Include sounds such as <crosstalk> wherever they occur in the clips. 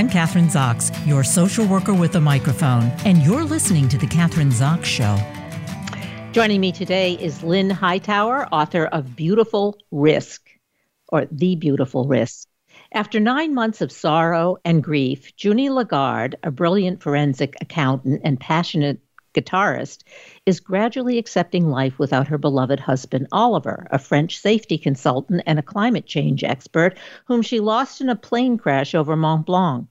I'm Kathryn Zox, your social worker with a microphone, and you're listening to The Kathryn Zox Show. Joining me today is Lynn Hightower, author of Beautiful Risk, or The Beautiful Risk. After nine months of sorrow and grief, Junie Lagarde, a brilliant forensic accountant and passionate guitarist, is gradually accepting life without her beloved husband, Oliver, a French safety consultant and a climate change expert whom she lost in a plane crash over Mont Blanc.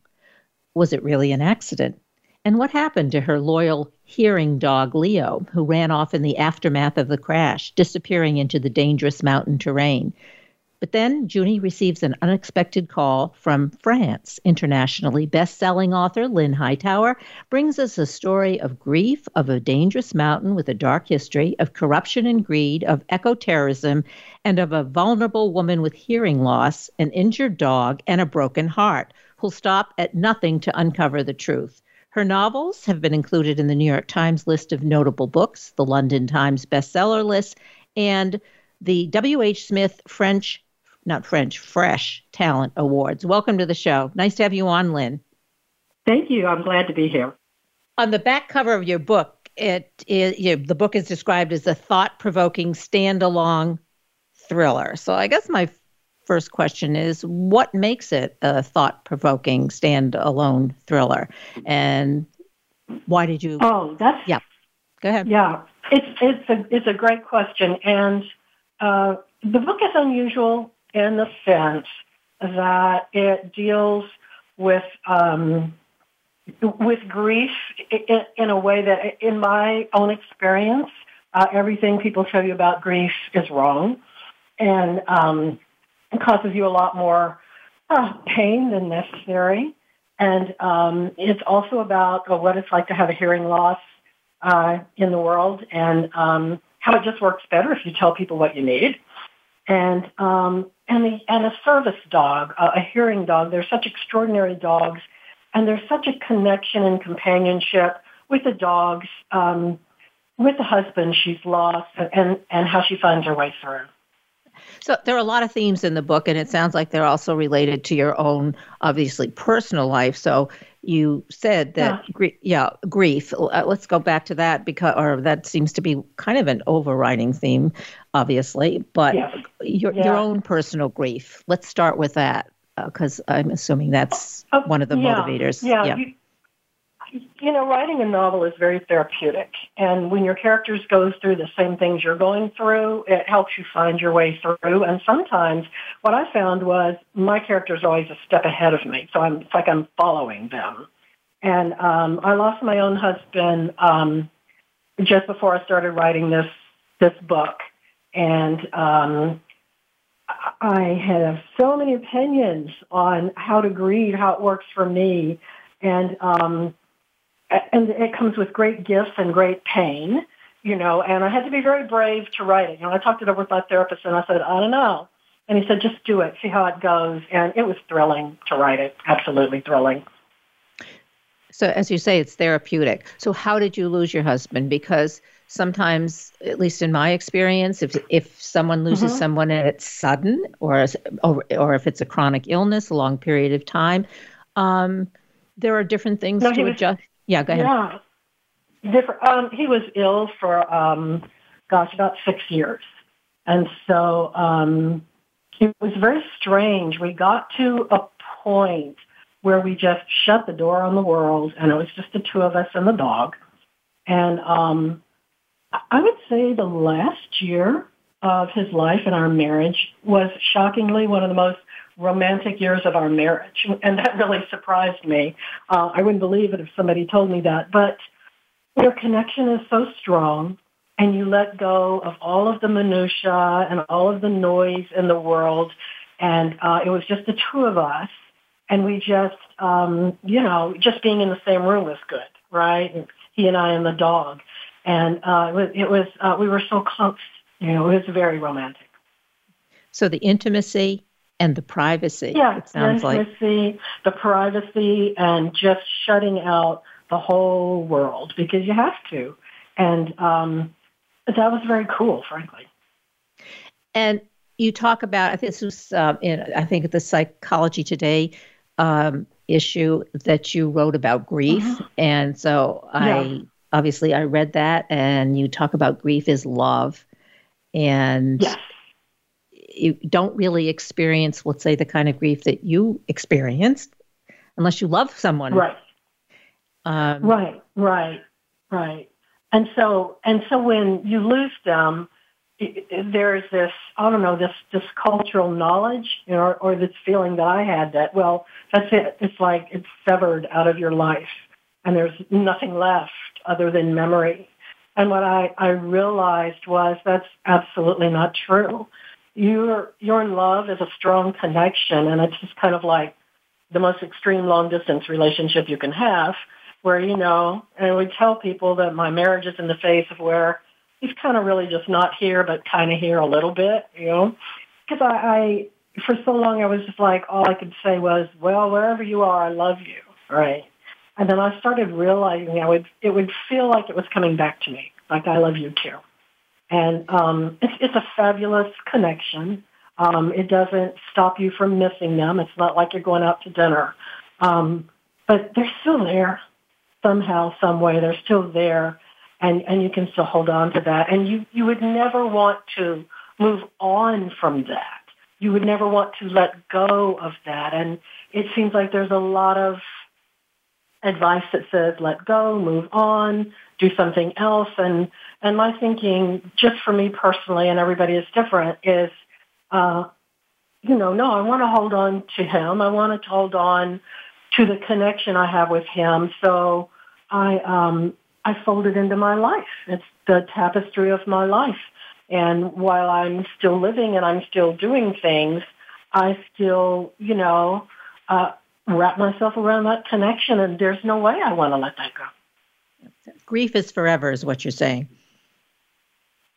Was it really an accident? And what happened to her loyal hearing dog Leo, who ran off in the aftermath of the crash, disappearing into the dangerous mountain terrain? But then Junie receives an unexpected call from France. Internationally best-selling author Lynn Hightower brings us a story of grief, of a dangerous mountain with a dark history, of corruption and greed, of eco-terrorism, and of a vulnerable woman with hearing loss, an injured dog, and a broken heart who'll stop at nothing to uncover the truth. Her novels have been included in the New York Times list of notable books, the London Times bestseller list, and the W.H. Smith French, not French, Fresh Talent Awards. Welcome to the show. Nice to have you on, Lynn. Thank you. I'm glad to be here. On the back cover of your book, it is you know, the book is described as a thought-provoking standalone thriller. So I guess my first question is what makes it a thought provoking standalone thriller? And why did you? Oh, that's. Yeah. Go ahead. Yeah. It's, it's, a, it's a great question. And uh, the book is unusual in the sense that it deals with um, with grief in, in, a way that, in my own experience, uh, everything people tell you about grief is wrong, and um, it causes you a lot more uh, pain than necessary. And um, it's also about uh, what it's like to have a hearing loss uh, in the world and um, how it just works better if you tell people what you need. And um, and the and a service dog, uh, a hearing dog. They're such extraordinary dogs, and there's such a connection and companionship with the dogs, um, with the husband she's lost, and and how she finds her way through. So there are a lot of themes in the book, and it sounds like they're also related to your own, obviously, personal life. So you said that, yeah, gr- yeah grief. Uh, let's go back to that because, or that seems to be kind of an overriding theme, obviously. But your yeah. your own personal grief. Let's start with that because uh, I'm assuming that's uh, one of the motivators. Yeah. yeah. You, you know, writing a novel is very therapeutic. And when your characters go through the same things you're going through, it helps you find your way through. And sometimes what I found was my character is always a step ahead of me. So I'm, it's like I'm following them. And um, I lost my own husband um, just before I started writing this, this book. And um, I have so many opinions on how to grieve, how it works for me. And um, and it comes with great gifts and great pain, you know, and I had to be very brave to write it. You know, I talked it over with my therapist and I said, I don't know. And he said, just do it, see how it goes. And it was thrilling to write it, absolutely thrilling. So, as you say, it's therapeutic. So, how did you lose your husband? Because sometimes, at least in my experience, if if someone loses mm-hmm. someone and it's sudden, or, or or if it's a chronic illness, a long period of time, um, there are different things no, to was, adjust. Yeah, go ahead. Yeah, different. Um, he was ill for, um, gosh, about six years, and so um, it was very strange. We got to a point where we just shut the door on the world, and it was just the two of us and the dog. And um, I would say the last year of his life and our marriage was shockingly one of the most romantic years of our marriage. <laughs> And that really surprised me. Uh, I wouldn't believe it if somebody told me that. But your connection is so strong and you let go of all of the minutia and all of the noise in the world. And uh, it was just the two of us. And we just, um, you know, just being in the same room was good, right? And he and I and the dog. And uh, it was, it was uh, we were so close. You know, it was very romantic. So the intimacy and the privacy. Yeah, it sounds intimacy, like. the privacy, and just shutting out the whole world because you have to. And um, that was very cool, frankly. And you talk about, I think this was uh, in, I think the Psychology Today um, issue that you wrote about grief, mm-hmm. and so yeah. I obviously I read that, and you talk about grief is love, and yes. You don't really experience, let's say, the kind of grief that you experienced, unless you love someone, right? Um, right, right, right. And so, and so when you lose them, there's this, I don't know, this, this cultural knowledge, you know, or, or this feeling that I had that, well, that's it. It's like it's severed out of your life and there's nothing left other than memory. And what I, I realized was that's absolutely not true. Your, your love is a strong connection and it's just kind of like the most extreme long distance relationship you can have where, you know, and we tell people that my marriage is in the face of where he's kind of really just not here, but kind of here a little bit, you know, because I, I, for so long I was just like, all I could say was, well, wherever you are, I love you, right? And then I started realizing I would, it would feel like it was coming back to me, like I love you too. And um, it's, it's a fabulous connection. Um, it doesn't stop you from missing them. It's not like you're going out to dinner. Um, but they're still there somehow, some way. They're still there and, and you can still hold on to that. And you, you would never want to move on from that. You would never want to let go of that. And it seems like there's a lot of advice that says let go, move on, do something else. And, and my thinking, just for me personally, and everybody is different, is, uh, you know, no, I want to hold on to him. I want to hold on to the connection I have with him. So I, um, I fold it into my life. It's the tapestry of my life. And while I'm still living and I'm still doing things, I still, you know, uh, wrap myself around that connection. And there's no way I want to let that go. Grief is forever, is what you're saying.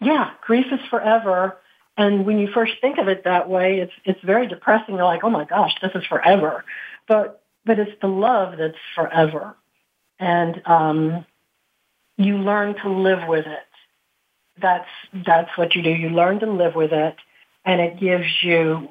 Yeah, grief is forever. And when you first think of it that way, it's it's very depressing. You're like, oh my gosh, this is forever. But but it's the love that's forever. And um, you learn to live with it. That's that's what you do. You learn to live with it, and it gives you.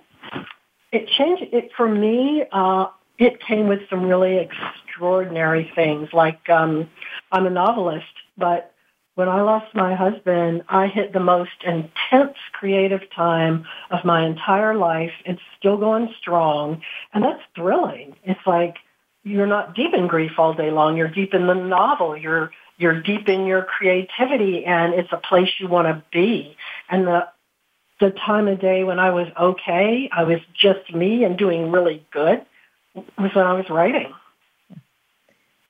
It changed it for me. Uh, it came with some really extraordinary things. Like um, I'm a novelist, but when I lost my husband, I hit the most intense creative time of my entire life. It's still going strong, and that's thrilling. It's like you're not deep in grief all day long. You're deep in the novel. You're you're deep in your creativity and it's a place you want to be. And the, the time of day when I was okay, I was just me and doing really good was when I was writing.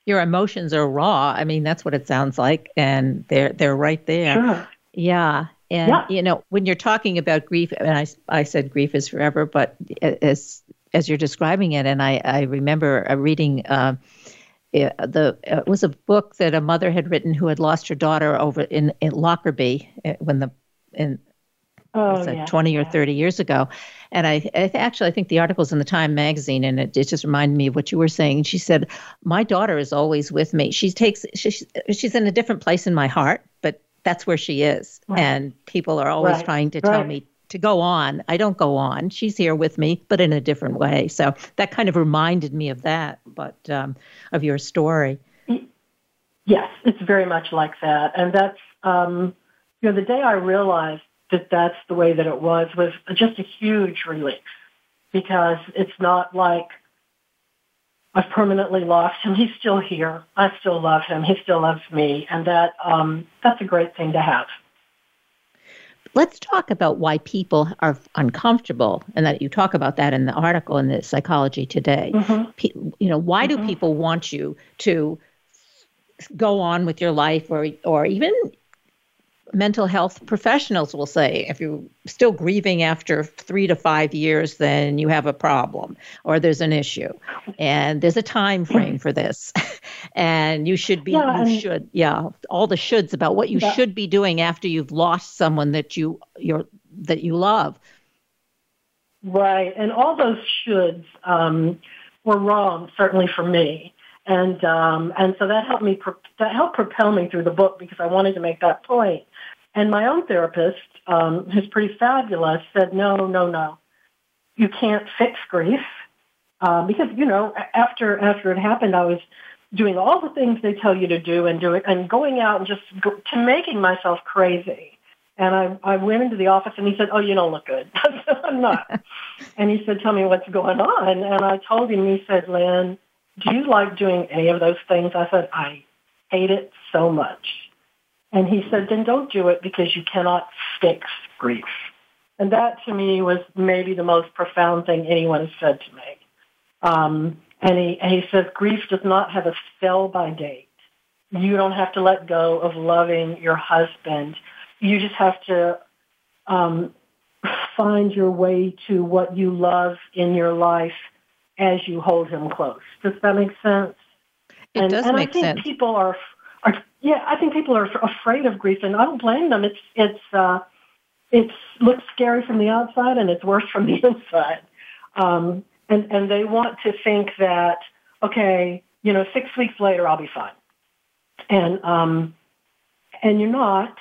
Your emotions are raw. I mean, that's what it sounds like. And they're, they're right there. Sure. Yeah. And, yeah. you know, when you're talking about grief, and I, I said grief is forever, but as, as you're describing it, and I, I remember reading, uh, the it was a book that a mother had written who had lost her daughter over in, in Lockerbie uh, when the in oh, yeah, 20 or 30 years ago. And I, I, actually, I think the article's in the Time magazine, and it, it, just reminded me of what you were saying. She said, "My daughter is always with me. She takes she's she's in a different place in my heart, but that's where she is. Right. And people are always right. trying to right. tell me to go on. I don't go on. She's here with me, but in a different way. So that kind of reminded me of that, but um, of your story. Yes, it's very much like that, and that's um, you know the day I realized that that's the way that it was was just a huge relief because it's not like I've permanently lost him. He's still here. I still love him. He still loves me, and that um, that's a great thing to have. Let's talk about why people are uncomfortable, and that you talk about that in the article in the Psychology Today. Mm-hmm. you know, why mm-hmm. do people want you to go on with your life, or or even mental health professionals will say if you're still grieving after three to five years then you have a problem or there's an issue. And there's a time frame for this. <laughs> And you should be yeah, you should yeah all the shoulds about what you yeah. should be doing after you've lost someone that you you're that you love. Right. And all those shoulds um, were wrong certainly for me. And um, and so that helped me that helped propel me through the book because I wanted to make that point. And my own therapist, um, who's pretty fabulous, said, "No, no, no, you can't fix grief. uh, because you know after after it happened, I was doing all the things they tell you to do and doing and going out and just go, to making myself crazy. And I, I went into the office and he said, oh, you don't look good. <laughs> I said, I'm not. <laughs> and he said, tell me what's going on. And I told him, he said, Lynn, do you like doing any of those things? I said, I hate it so much. And he said, then don't do it because you cannot fix grief. And that to me was maybe the most profound thing anyone said to me. Um, and he, and he says, grief does not have a sell by date. You don't have to let go of loving your husband. You just have to um, find your way to what you love in your life as you hold him close. Does that make sense? It and, does and make I think sense. people are, are, yeah, I think people are afraid of grief, and I don't blame them. It's it's uh, it looks scary from the outside, and it's worse from the <laughs> inside. Um, and and they want to think that okay, you know, six weeks later I'll be fine, and um, and you're not.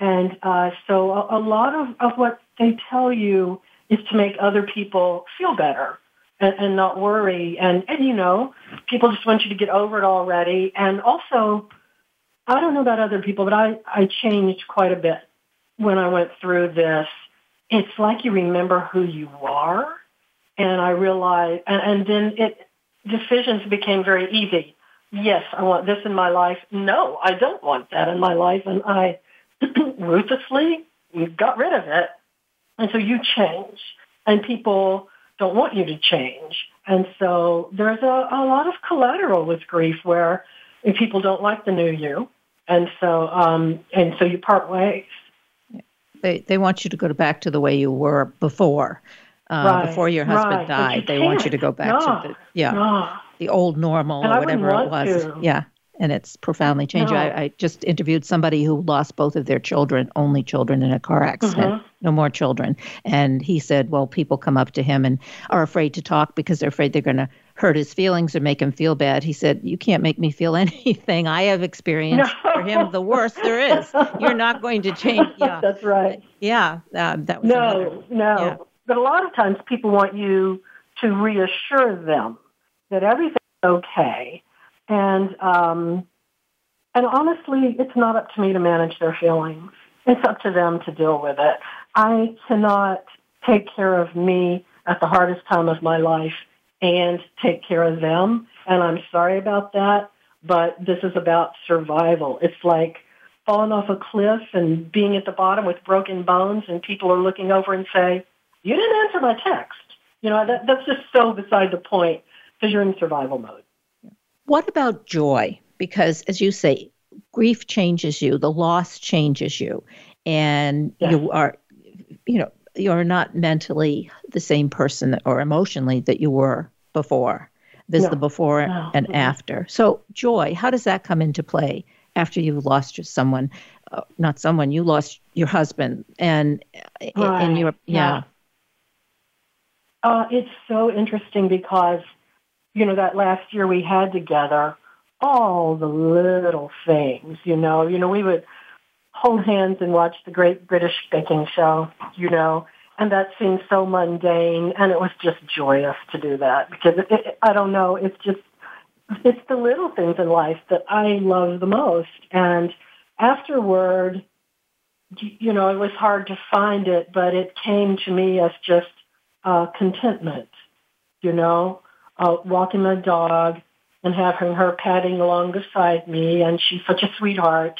And uh, so a, a lot of, of what they tell you is to make other people feel better and, and not worry. And, and, you know, people just want you to get over it already. And also, I don't know about other people, but I, I changed quite a bit when I went through this. It's like you remember who you are. And I realized, and, and then it, decisions became very easy. Yes, I want this in my life. No, I don't want that in my life. And I <clears throat> ruthlessly got rid of it. And so you change. And people don't want you to change. And so there's a, a lot of collateral with grief where people don't like the new you. And so, um, and so you part ways. They, they want you to go back to the way you were before. Uh, right, before your husband right. died, they want you to go back no, to the yeah no. the old normal and or whatever it was. To. Yeah, and it's profoundly changed. No. I, I, just interviewed somebody who lost both of their children, only children, in a car accident. Mm-hmm. No more children, and he said, "Well, people come up to him and are afraid to talk because they're afraid they're going to hurt his feelings or make him feel bad." He said, "You can't make me feel <laughs> anything. I have experienced no. for him the worst there is. You're not going to change." <laughs> Yeah, that's right. Yeah, um, that was no, another, no. Yeah. But a lot of times people want you to reassure them that everything's okay. And um, and honestly, it's not up to me to manage their feelings. It's up to them to deal with it. I cannot take care of me at the hardest time of my life and take care of them. And I'm sorry about that, but this is about survival. It's like falling off a cliff and being at the bottom with broken bones and people are looking over and say, you didn't answer my text. You know, that, that's just so beside the point because you're in survival mode. What about joy? Because as you say, grief changes you, the loss changes you, and Yes. you are, you know, you're not mentally the same person or emotionally that you were before. There's No. the before No. and Mhm. after. So joy, how does that come into play after you've lost your someone? Uh, not someone you lost your husband and and Right. your yeah. Uh, it's so interesting because, you know, that last year we had together, all the little things, you know, you know, we would hold hands and watch the Great British Baking Show, you know, and that seemed so mundane, and it was just joyous to do that because it, it, I don't know, it's just it's the little things in life that I love the most, and afterward, you know, it was hard to find it, but it came to me as just uh, contentment, you know, uh, walking my dog and having her padding along beside me, and she's such a sweetheart,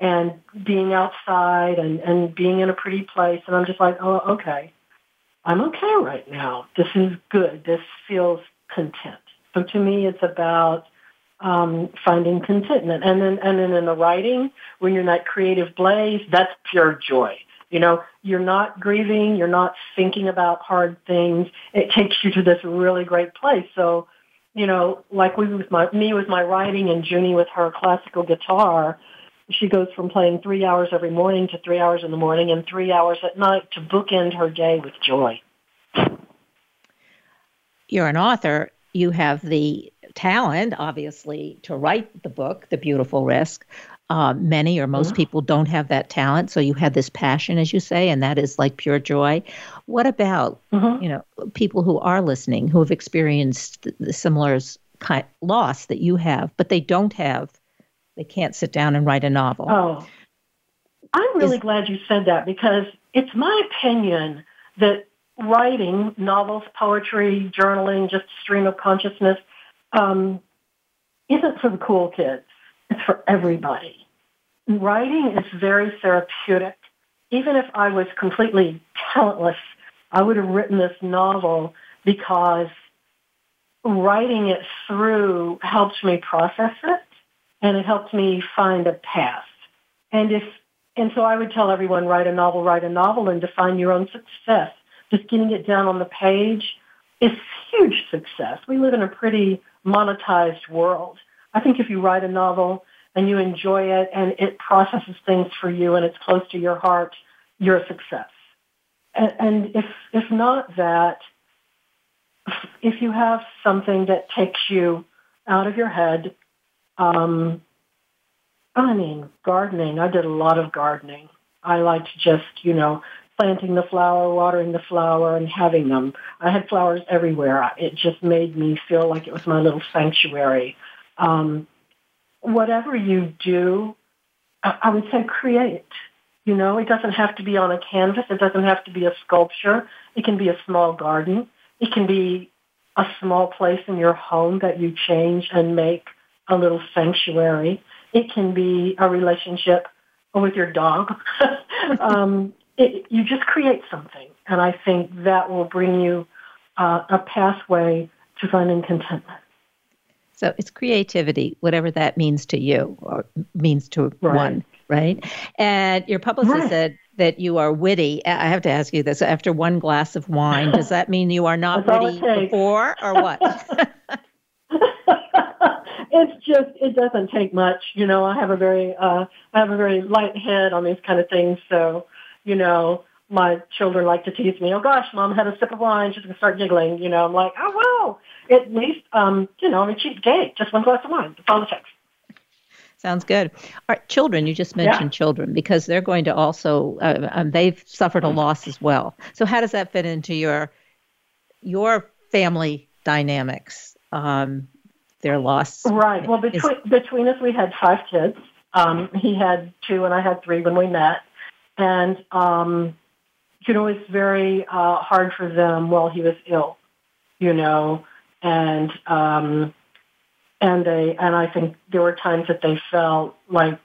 and being outside and, and being in a pretty place, and I'm just like, oh, okay, I'm okay right now. This is good. This feels content. So to me, it's about um, finding contentment, and then and then in the writing, when you're in that creative blaze, that's pure joy. You know, you're not grieving, you're not thinking about hard things. It takes you to this really great place. So, you know, like we with my me with my writing and Junie with her classical guitar, she goes from playing three hours every morning to three hours in the morning and three hours at night to bookend her day with joy. you're an author, you have the talent, obviously, to write the book, The Beautiful Risk. Uh, many or most mm-hmm. people don't have that talent. So you had this passion, as you say, and that is like pure joy. What about mm-hmm. you know people who are listening who have experienced the, the similar kind loss that you have, but they don't have, they can't sit down and write a novel. Oh, I'm really is, glad you said that because it's my opinion that writing novels, poetry, journaling, just stream of consciousness, um, isn't for the cool kids. It's for everybody. Writing is very therapeutic. Even if I was completely talentless, I would have written this novel because writing it through helps me process it and it helps me find a path. And if and so I would tell everyone write a novel, write a novel and define your own success. Just getting it down on the page is huge success. We live in a pretty monetized world. I think if you write a novel and you enjoy it and it processes things for you and it's close to your heart, you're a success. And, and if, if not that, if you have something that takes you out of your head, um, I mean, gardening. I did a lot of gardening. I liked just, you know, planting the flower, watering the flower, and having them. I had flowers everywhere. It just made me feel like it was my little sanctuary. Um, whatever you do, I would say create. You know, it doesn't have to be on a canvas. It doesn't have to be a sculpture. It can be a small garden. It can be a small place in your home that you change and make a little sanctuary. It can be a relationship with your dog. <laughs> um, it, you just create something, and I think that will bring you uh, a pathway to finding contentment. So it's creativity, whatever that means to you or means to right. one, right? And your publicist right. said that you are witty. I have to ask you this: after one glass of wine, does that mean you are not witty before, or what? <laughs> it's just it doesn't take much, you know. I have a very uh, I have a very light head on these kind of things, so you know, my children like to tease me, oh gosh, mom had a sip of wine, she's going to start giggling. You know, I'm like, oh well, at least, um, you know, I mean, she's gay, just one glass of wine. That's all it takes. Sounds good. All right, children, you just mentioned yeah. children because they're going to also, uh, um, they've suffered a loss as well. So how does that fit into your, your family dynamics? Um, their loss. Right. Well, between, is... between us, we had five kids. Um, he had two and I had three when we met. And, um, you know, it's very uh, hard for them while he was ill, you know, and, um, and they, and I think there were times that they felt like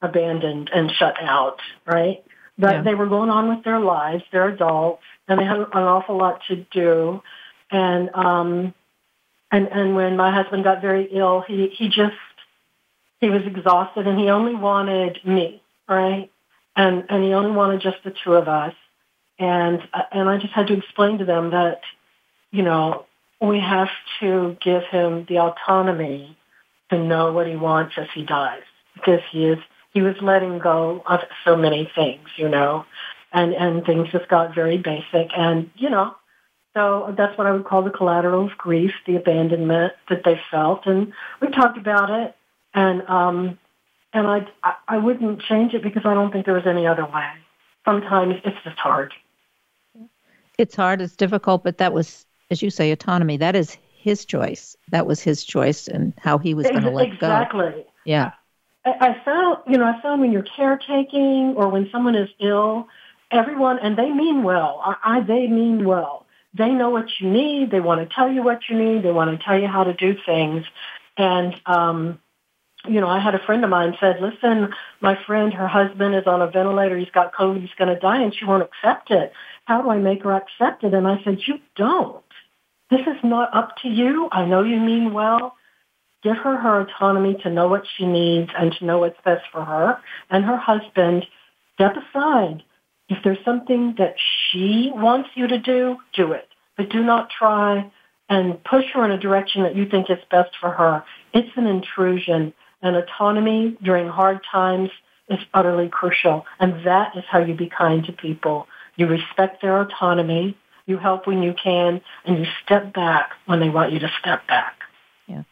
abandoned and shut out, right? But yeah. they were going on with their lives. They're adults and they had an awful lot to do. And, um, and, and when my husband got very ill, he, he just, he was exhausted and he only wanted me, right? and and he only wanted just the two of us, and uh, and I just had to explain to them that, you know, we have to give him the autonomy to know what he wants as he dies because he is he was letting go of so many things, you know, and and things just got very basic, and you know, so that's what I would call the collateral of grief, the abandonment that they felt, and we talked about it, and um, and I, I wouldn't change it because I don't think there was any other way. Sometimes it's just hard. It's hard, it's difficult, but that was, as you say, autonomy. That is his choice. That was his choice and how he was going to let exactly. go. Exactly. Yeah. I, I found, you know, I found when you're caretaking or when someone is ill, everyone, and they mean well. I, I they mean well. They know what you need. They want to tell you what you need. They want to tell you how to do things. And um, you know, I had a friend of mine said, listen, my friend, her husband is on a ventilator. He's got COVID. He's going to die and she won't accept it. How do I make her accept it? And I said, you don't. This is not up to you. I know you mean well. Give her her autonomy to know what she needs and to know what's best for her and her husband. Step aside. If there's something that she wants you to do, do it. But do not try and push her in a direction that you think is best for her. It's an intrusion and autonomy during hard times is utterly crucial. And that is how you be kind to people. You respect their autonomy, you help when you can, and you step back when they want you to step back. Yeah.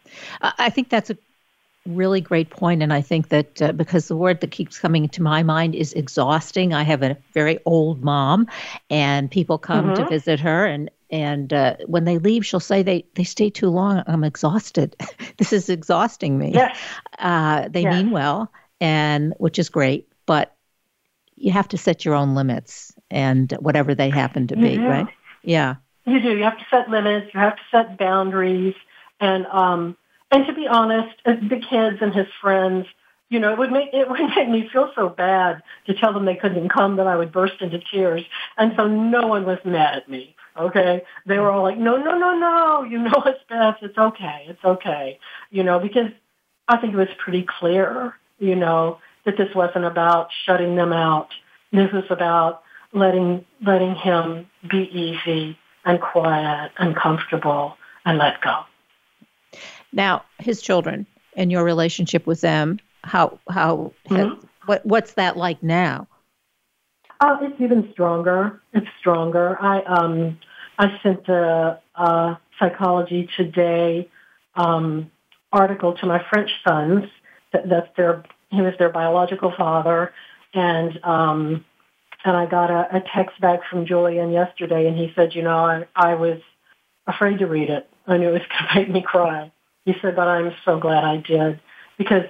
I think that's a really great point, and I think that uh, because the word that keeps coming to my mind is exhausting. I have a very old mom, and people come mm-hmm. to visit her, and and uh, when they leave, she'll say they they stay too long. I'm exhausted. <laughs> this is exhausting me. Yes. Uh, they yes. mean well, and which is great, but you have to set your own limits and whatever they happen to be, right? Yeah. You do. You have to set limits. You have to set boundaries, and um, and to be honest, uh, the kids and his friends, you know, it would make it would <laughs> make me feel so bad to tell them they couldn't come that I would burst into tears, and so no one was mad at me. Okay, they were all like, "No, no, no, no, you know it's best. It's okay. It's okay." You know, because I think it was pretty clear, you know, that this wasn't about shutting them out. This was about letting letting him be easy and quiet and comfortable and let go. Now, his children and your relationship with them, how how mm-hmm. what what's that like now? Uh, it's even stronger. It's stronger. I um I sent a, a Psychology Today um, article to my French sons. That, that's their he was their biological father, and um, and I got a, a text back from Julian yesterday, and he said, you know, I, I was afraid to read it. I knew it was <laughs> going to make me cry. He said, but I'm so glad I did because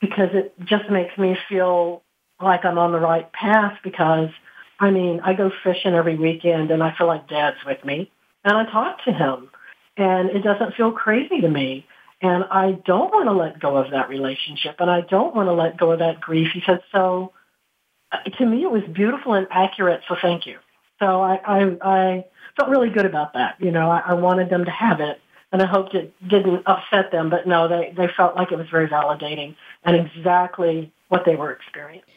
because it just makes me feel like I'm on the right path because I mean, I go fishing every weekend and I feel like dad's with me and I talk to him and it doesn't feel crazy to me. And I don't want to let go of that relationship and I don't want to let go of that grief. He said, so Uh, to me, it was beautiful and accurate. So thank you. So I, I, I felt really good about that. You know, I, I wanted them to have it and I hoped it didn't upset them, but no, they, they felt like it was very validating and exactly what they were experiencing.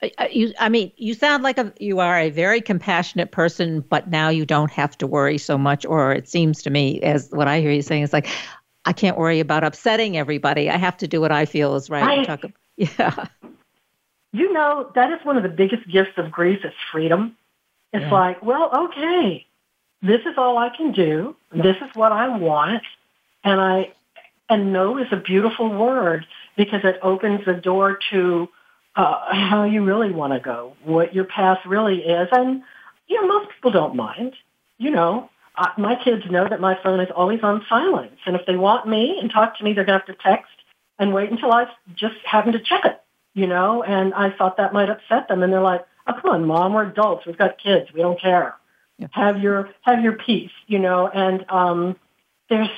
Uh, uh, you, I mean, you sound like a, you are a very compassionate person, but now you don't have to worry so much. Or it seems to me, as what I hear you saying, is like, I can't worry about upsetting everybody. I have to do what I feel is right. Talk, <laughs> yeah. You know, that is one of the biggest gifts of grief is freedom. It's yeah. like, well, okay, this is all I can do. This is what I want. And I, and no is a beautiful word because it opens the door to uh, how you really want to go, what your path really is. And, you know, most people don't mind. You know, I, my kids know that my phone is always on silence. And if they want me and talk to me, they're going to have to text and wait until I just happen to check it, you know, and I thought that might upset them. And they're like, oh, come on, mom, we're adults. We've got kids. We don't care. Yeah. Have your, have your peace, you know, and, um, there's,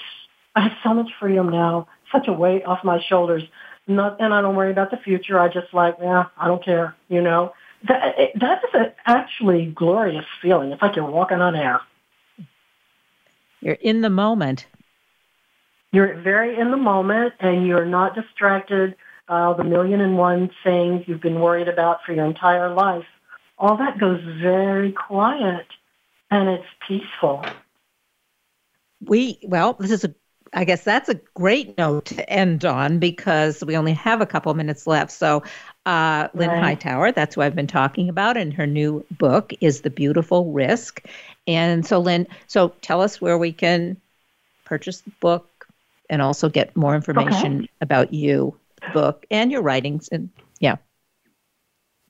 I have so much freedom now, such a weight off my shoulders not, and I don't worry about the future. I just like, yeah, I don't care, you know. That, that is an actually glorious feeling. It's like you're walking on air. You're in the moment. You're very in the moment, and you're not distracted uh, the million and one things you've been worried about for your entire life. All that goes very quiet, and it's peaceful. We well, this is a I guess that's a great note to end on because we only have a couple minutes left. So, uh, Lynn right. Hightower, that's who I've been talking about, and her new book is The Beautiful Risk. And so, Lynn, so tell us where we can purchase the book and also get more information okay. about you, book, and your writings. And yeah.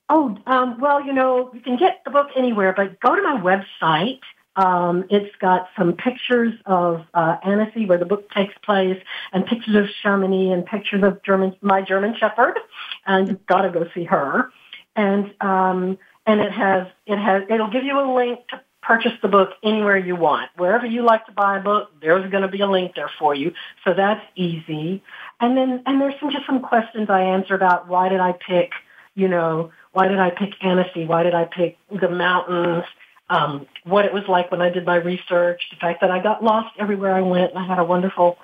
Oh, um, well, you know, you can get the book anywhere, but go to my website um, it's got some pictures of uh, Annecy, where the book takes place, and pictures of Chamonix, and pictures of German, my German Shepherd, and you've got to go see her. And um, and it has it has it'll give you a link to purchase the book anywhere you want, wherever you like to buy a book. There's going to be a link there for you, so that's easy. And then and there's some just some questions I answer about why did I pick, you know, why did I pick Annecy? Why did I pick the mountains? um, what it was like when I did my research, the fact that I got lost everywhere I went, and I had a wonderful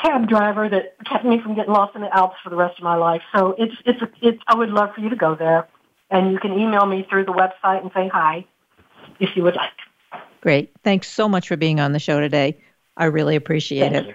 cab driver that kept me from getting lost in the Alps for the rest of my life. So it's it's it's I would love for you to go there, and you can email me through the website and say hi if you would like. Great. Thanks so much for being on the show today. I really appreciate Thank it. You.